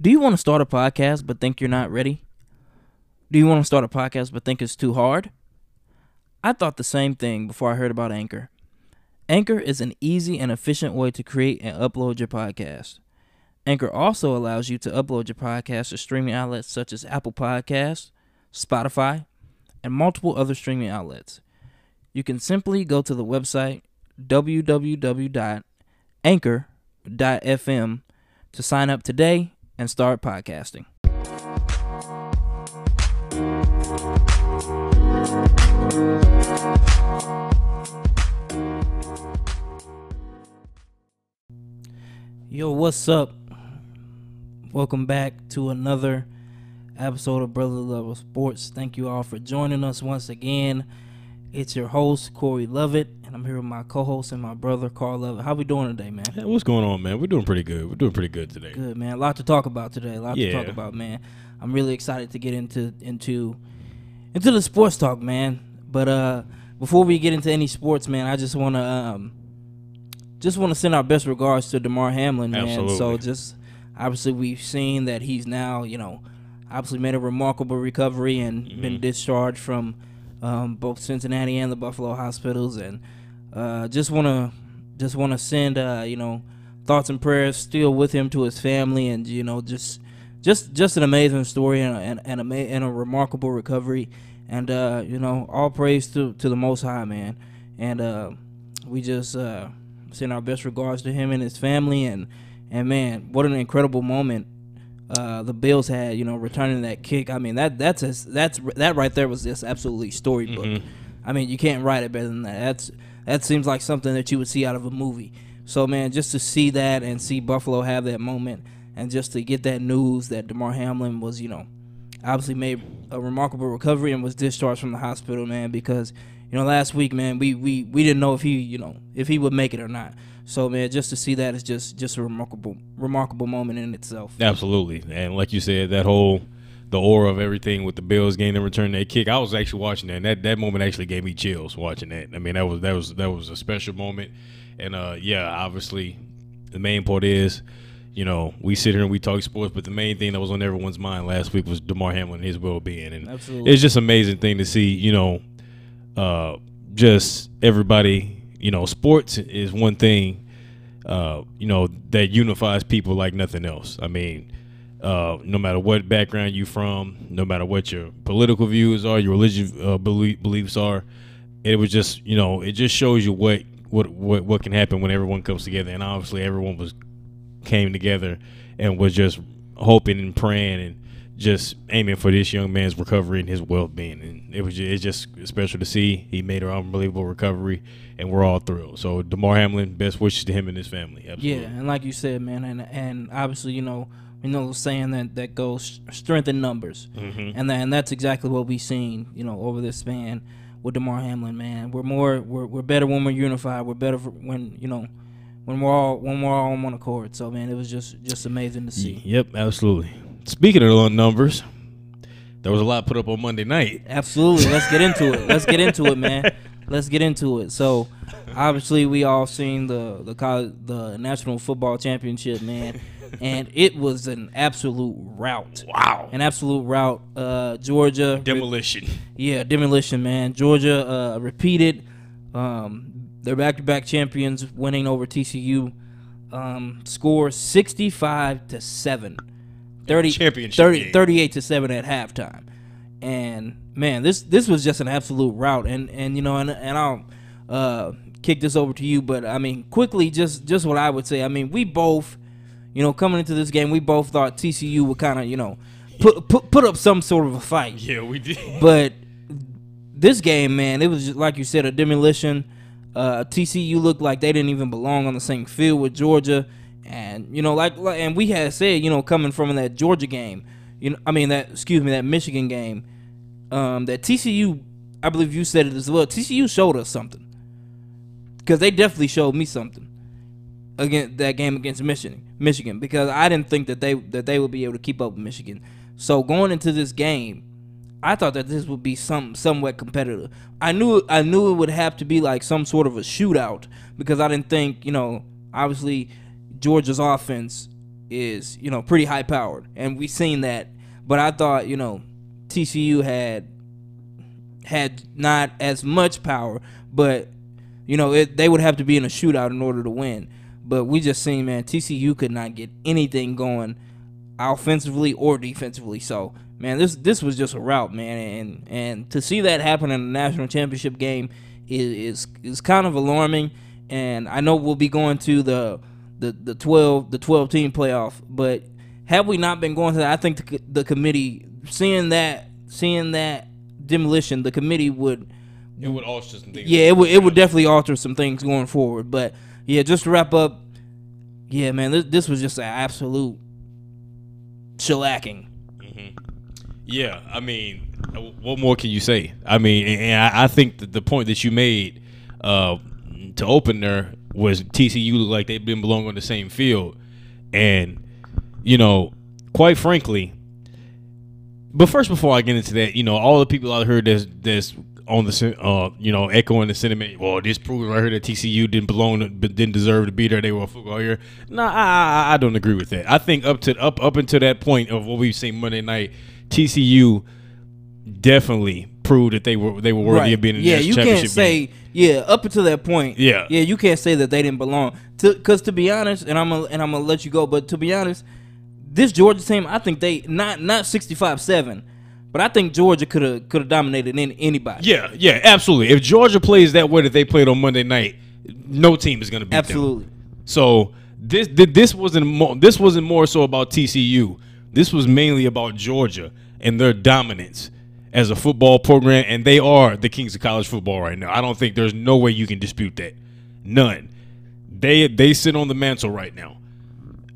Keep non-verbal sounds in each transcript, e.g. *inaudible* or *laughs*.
Do you want to start a podcast but think you're not ready? Do you want to start a podcast but think it's too hard? I thought the same thing before I heard about Anchor. Anchor is an easy and efficient way to create and upload your podcast. Anchor also allows you to upload your podcast to streaming outlets such as Apple Podcasts, Spotify, and multiple other streaming outlets. You can simply go to the website www.anchor.fm to sign up today and start podcasting. Yo, what's up? Welcome back to another episode of Brother Level Sports. Thank you all for joining us once again. It's your host Corey Lovett, and I'm here with my co-host and my brother Carl Lovett. How we doing today, man? Hey, what's going on, man? We're doing pretty good. We're doing pretty good today. Good, man. A lot to talk about today. A lot to talk about, man. I'm really excited to get into into into the sports talk, man. But uh before we get into any sports, man, I just want to um just want to send our best regards to Damar Hamlin, man. So just obviously we've seen that he's now, you know, obviously made a remarkable recovery and Mm-hmm. been discharged from um, both Cincinnati and the Buffalo hospitals, and uh, just want to just want to send uh, you know thoughts and prayers still with him to his family, and you know just just just an amazing story and a, and, and, a, and a remarkable recovery, and uh, you know all praise to to the Most High, man, and uh, we just uh, send our best regards to him and his family, and and man, what an incredible moment uh, the Bills had, you know, returning that kick. I mean, that that's a, that's that right there was just absolutely storybook. I mean, you can't write it better than that. That's that seems like something that you would see out of a movie. So man, just to see that and see Buffalo have that moment, and just to get that news that Damar Hamlin was, you know, obviously made a remarkable recovery and was discharged from the hospital, man. Because you know, last week, man, we we we didn't know if he, you know, if he would make it or not. So man, just to see that is just just a remarkable remarkable moment in itself. Absolutely. And like you said, that whole the aura of everything with the Bills game and return that kick. I was actually watching that. And that that moment actually gave me chills watching that. I mean, that was that was that was a special moment. And uh yeah, obviously the main part is you know, we sit here and we talk sports, but the main thing that was on everyone's mind last week was Damar Hamlin and his well being. And Absolutely. it's just amazing thing to see, you know, uh, just everybody, you know, sports is one thing, uh, you know, that unifies people like nothing else. I mean, uh, no matter what background you're from, no matter what your political views are, your religious uh, belie- beliefs are, it was just, you know, it just shows you what, what, what, what can happen when everyone comes together. And obviously everyone was came together and was just hoping and praying and just aiming for this young man's recovery and his well-being. And it was just, it's just special to see he made an unbelievable recovery and we're all thrilled. So damar hamlin best wishes to him and his family. Absolutely. Yeah, and like you said, man, and and obviously, you know, we know saying that that goes strength in numbers, Mm-hmm. and that, and that's exactly what we've seen, you know, over this span with Damar Hamlin, man. We're more, we're, we're better when we're unified. We're better for when you know, when we're all when we're all on one accord. So, man, it was just just amazing to see. yep absolutely speaking of the numbers there was a lot put up on monday night Absolutely. Let's get into it. Let's get into it, man. *laughs* Let's get into it. So, obviously, we all seen the the college, the National Football Championship, man, *laughs* and it was an absolute rout. wow An absolute rout. Uh, Georgia, demolition yeah, demolition, man. Georgia uh, repeated. Um, they're back-to-back champions, winning over TCU. Um, score 65 to seven. 30, Championship 30 game. 38 to seven at halftime. And man, this this was just an absolute rout. And and you know, and and I'll uh, kick this over to you, but I mean, quickly, just just what I would say. I mean, we both, you know, coming into this game, we both thought TCU would kind of, you know, put put put up some sort of a fight. yeah we did *laughs* But this game, man, it was just, like you said, a demolition. Uh, TCU looked like they didn't even belong on the same field with Georgia, and you know, like, like and we had said, you know, coming from that Georgia game, you know, I mean that, excuse me, that Michigan game, um, that TCU, I believe you said it as well. TCU showed us something because they definitely showed me something against that game against Michigan. Michigan, because I didn't think that they that they would be able to keep up with Michigan. So going into this game, I thought that this would be some somewhat competitive. I knew I knew it would have to be like some sort of a shootout because I didn't think you know obviously Georgia's offense is you know pretty high powered, and we've seen that. But I thought you know TCU had had not as much power, but you know it, they would have to be in a shootout in order to win. But we just seen man TCU could not get anything going offensively or defensively. So man, this this was just a rout, man, and and to see that happen in a national championship game is is, is kind of alarming. And I know we'll be going to the the the twelve the twelve team playoff, but have we not been going to that, I think the, the committee seeing that seeing that demolition, the committee would. It would alter some things. Yeah, it would. It would definitely alter some things going forward. But yeah, just to wrap up, yeah, man, this, this was just an absolute shellacking. Yeah, I mean, what more can you say? I mean, and I, I think that the point that you made uh, to open there was TCU looked like they didn't belong on the same field, and you know, quite frankly. But first, before I get into that, you know, all the people out here that's that's on the uh, you know, echoing the sentiment. Well, this proves right here that TCU didn't belong, didn't deserve to be there. They were a football here. No, nah, I, I don't agree with that. I think up to up up until that point of what we've seen Monday night, TCU definitely proved that they were they were worthy Right. of being in the yeah, national you championship can't say game. yeah up until that point. Yeah. yeah, you can't say that they didn't belong. Because to, be honest, and I'm gonna, and I'm gonna let you go, but to be honest, this Georgia team, I think they not not 65 seven, but I think Georgia could have could have dominated in, anybody. Yeah, yeah, absolutely. If Georgia plays that way that they played on Monday night, no team is going to beat them. absolutely. So this this wasn't mo- this wasn't more so about TCU. This was mainly about Georgia and their dominance as a football program, and they are the kings of college football right now. I don't think there's no way you can dispute that. None. They they sit on the mantle right now.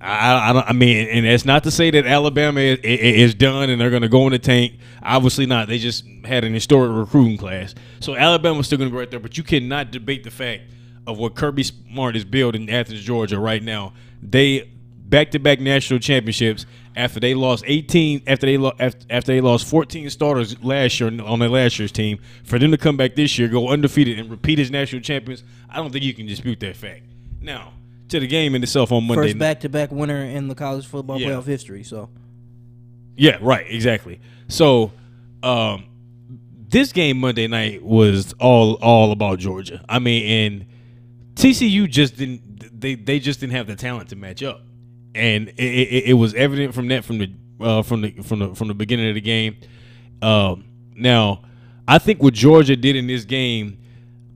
I, I, don't, I mean, and it's not to say that Alabama is, is done and they're going to go in the tank. Obviously not. They just had an historic recruiting class, so Alabama's still going to be right there. But you cannot debate the fact of what Kirby Smart is building in Athens, Georgia, right now. They back-to-back national championships after they lost 18 after they lo- after, after they lost 14 starters last year on their last year's team. For them to come back this year, go undefeated, and repeat as national champions, I don't think you can dispute that fact. Now to the game in itself on Monday. First back to back winner in the college football Yeah. playoff history. So Yeah, right, exactly. So, um, this game Monday night was all all about Georgia. I mean, and TCU just didn't they they just didn't have the talent to match up, and it, it, it was evident from that from the uh, from the from the from the beginning of the game. Um, now, I think what Georgia did in this game.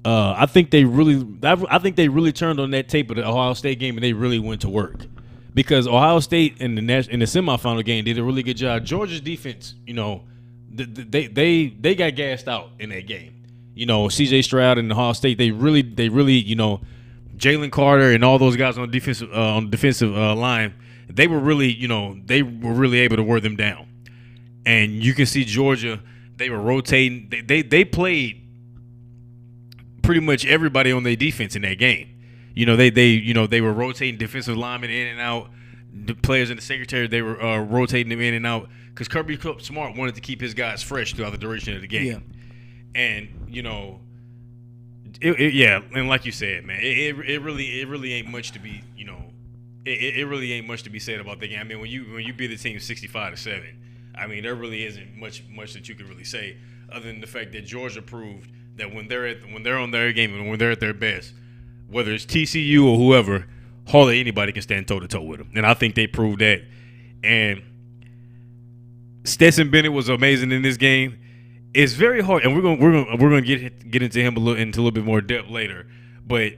Uh, I think they really, I think they really turned on that tape of the Ohio State game, and they really went to work because Ohio State in the in the semifinal game did a really good job. Georgia's defense, you know, th- th- they they they got gassed out in that game. You know, C.J. Stroud and Ohio State, they really they really you know, Jalen Carter and all those guys on defensive uh, on defensive uh, line, they were really you know they were really able to wear them down. And you can see Georgia, they were rotating. They they, they played pretty much everybody on their defense in that game. You know, they they you know they were rotating defensive linemen in and out. The players in the secretary they were uh, rotating them in and out because Kirby Smart wanted to keep his guys fresh throughout the duration of the game. Yeah. And you know, it, it- yeah, and like you said, man, it, it, it really it really ain't much to be you know, it, it really ain't much to be said about the game. I mean, when you when you beat the team sixty five to seven, I mean, there really isn't much much that you could really say other than the fact that Georgia proved that when they're at when they're on their game and when they're at their best, whether it's TCU or whoever, hardly anybody can stand toe to toe with them. And I think they proved that. And Stetson Bennett was amazing in this game. It's very hard, and we're gonna we're gonna we're gonna get get into him a little into a little bit more depth later, but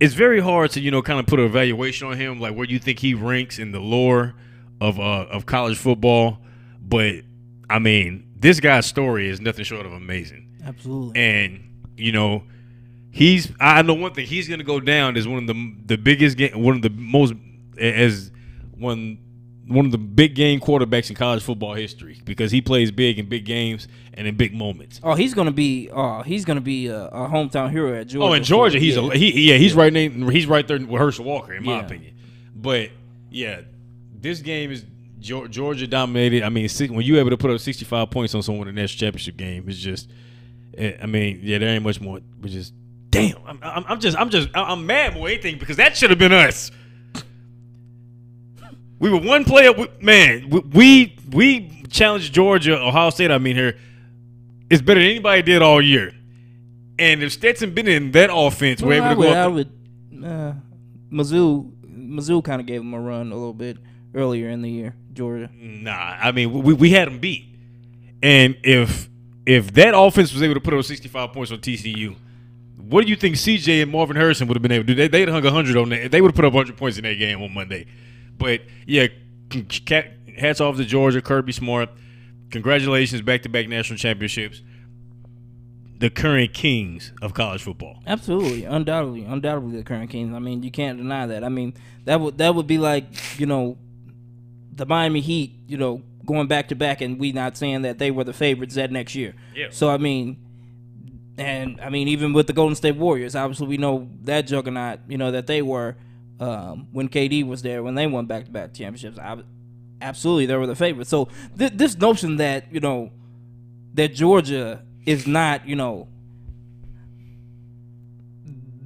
it's very hard to you know kind of put an evaluation on him, like where you think he ranks in the lore of uh, of college football. But I mean, this guy's story is nothing short of amazing absolutely. and you know he's I know one thing he's gonna go down as one of the the biggest game one of the most as one one of the big game quarterbacks in college football history because he plays big in big games and in big moments. Oh, he's gonna be. Oh, he's gonna be a, a hometown hero at Georgia. Oh, in Georgia, he's yeah. a he yeah he's right name he's right there with Herschel Walker in my Yeah. opinion. But yeah, this game is Georgia dominated. I mean, when you're able to put up 65 points on someone in the national championship game, it's just. Eh, I mean, yeah, there ain't much more. But just damn, I'm, I'm, I'm just I'm just I'm mad more anything because that should have been us. We were one player. We, man, we, we we challenged Georgia, Ohio State. I mean, here it's better than anybody did all year. And if Stetson been in that offense, we're able to would, go. I Up would. Uh, Mizzou, Mizzou kind of gave them a run a little bit earlier in the year. Georgia. nah, I mean, we, we had them beat. And if if that offense was able to put up 65 points on TCU, what do you think CJ and Marvin Harrison would have been able to do? They, they'd hung 100 on that. They would have put up 100 points in that game on Monday. But, yeah, hats off to Georgia, Kirby Smart. Congratulations, back-to-back national championships. The current kings of college football. Absolutely, undoubtedly, undoubtedly the current Kings. I mean, you can't deny that. I mean, that would that would be like you know, the Miami Heat. You know, going back to back, and we not saying that they were the favorites that next year. Yeah. So I mean, and I mean, even with the Golden State Warriors, obviously we know that juggernaut. You know that they were um, when KD was there when they won back to back championships. I, absolutely, they were the favorites. So th- this notion that you know that Georgia is not you know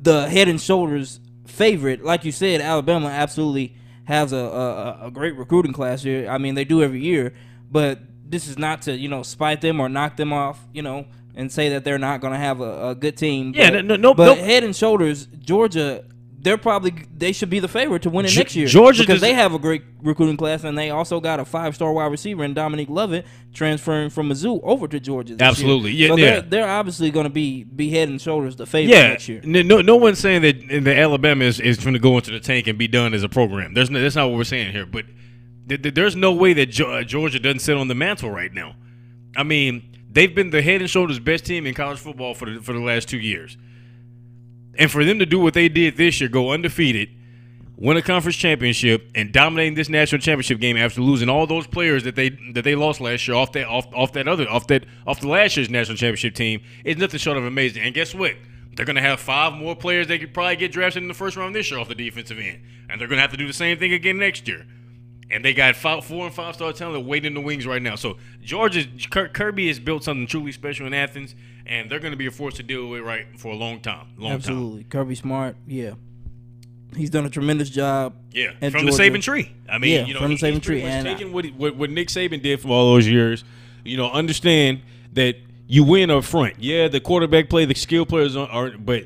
the head and shoulders favorite. Like you said, Alabama absolutely has a, a, a great recruiting class here. I mean, they do every year, but this is not to you know spite them or knock them off, you know, and say that they're not going to have a, a good team. Yeah, but, no- no- but no- head and shoulders, Georgia. They're probably they should be the favorite to win it next year. Georgia because they have a great recruiting class and they also got a five star wide receiver in Dominic Lovett transferring from Mizzou over to Georgia. Absolutely. year. Yeah, so yeah. They're, they're obviously going to be be head and shoulders the favorite Yeah, next year. no, no one's saying that the Alabama is, is going to go into the tank and be done as a program. There's no, that's not what we're saying here. But th- th- there's no way that uh, Georgia doesn't sit on the mantle right now. I mean, they've been the head and shoulders best team in college football for the, for the last two years, and for them to do what they did this year, go undefeated, win a conference championship, and dominating this national championship game after losing all those players that they that they lost last year off that off, off that other off that off the last year's national championship team is nothing short of amazing. And guess what? They're gonna have five more players they could probably get drafted in the first round this year off the defensive end, and they're gonna have to do the same thing again next year. And they got five, four and five star talent waiting in the wings right now. So Georgia Kirby has built something truly special in Athens, and they're going to be a force to deal with right for a long time. Long time. Absolutely. Kirby Smart, yeah. He's done a tremendous job. Yeah, from the Georgia. Saban tree. I mean, Yeah, you know, from the Saban tree, and I- taking what, he- what what Nick Saban did for all those years. You know, understand that you win up front. Yeah, the quarterback play, the skill players are but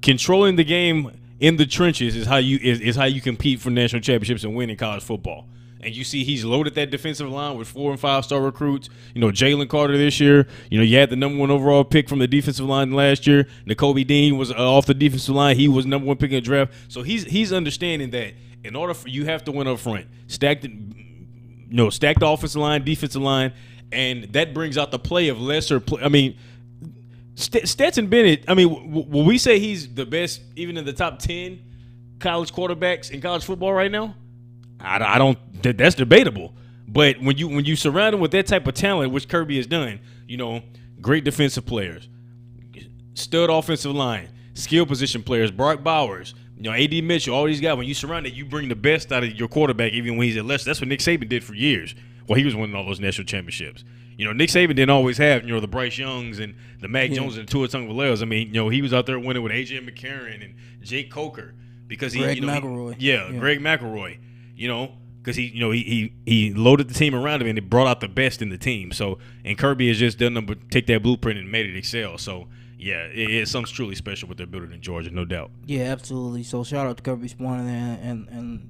controlling the game in the trenches is how you is, is how you compete for national championships and win in college football. And you see, he's loaded that defensive line with four and five star recruits. You know, Jalen Carter this year. You know, you had the number one overall pick from the defensive line last year. Nakobe Dean was uh, off the defensive line. He was number one pick in the draft. So he's he's understanding that in order for you have to win up front, stacked, you know, stacked offensive line, defensive line, and that brings out the play of lesser. Play. I mean, St- Stetson Bennett. I mean, w- will we say he's the best, even in the top ten college quarterbacks in college football right now? I, I don't. That, that's debatable. But when you when you surround him with that type of talent, which Kirby has done, you know, great defensive players, stud offensive line, skill position players, Brock Bowers, you know, AD Mitchell, all these guys. When you surround it, you bring the best out of your quarterback, even when he's at less. That's what Nick Saban did for years. Well, he was winning all those national championships. You know, Nick Saban didn't always have, you know, the Bryce Youngs and the Mac Jones and the Tua Tagovailoas. I mean, you know, he was out there winning with AJ McCarron and Jake Coker because he, Greg you know, he- yeah, Yeah. Greg McElroy. You know, because he, you know, he, he he loaded the team around him and it brought out the best in the team. So, and Kirby has just done number take that blueprint and made it excel. So, yeah, it, it's something truly special what they're building in Georgia, no doubt. Yeah, absolutely. So shout out to Kirby Smart and and, and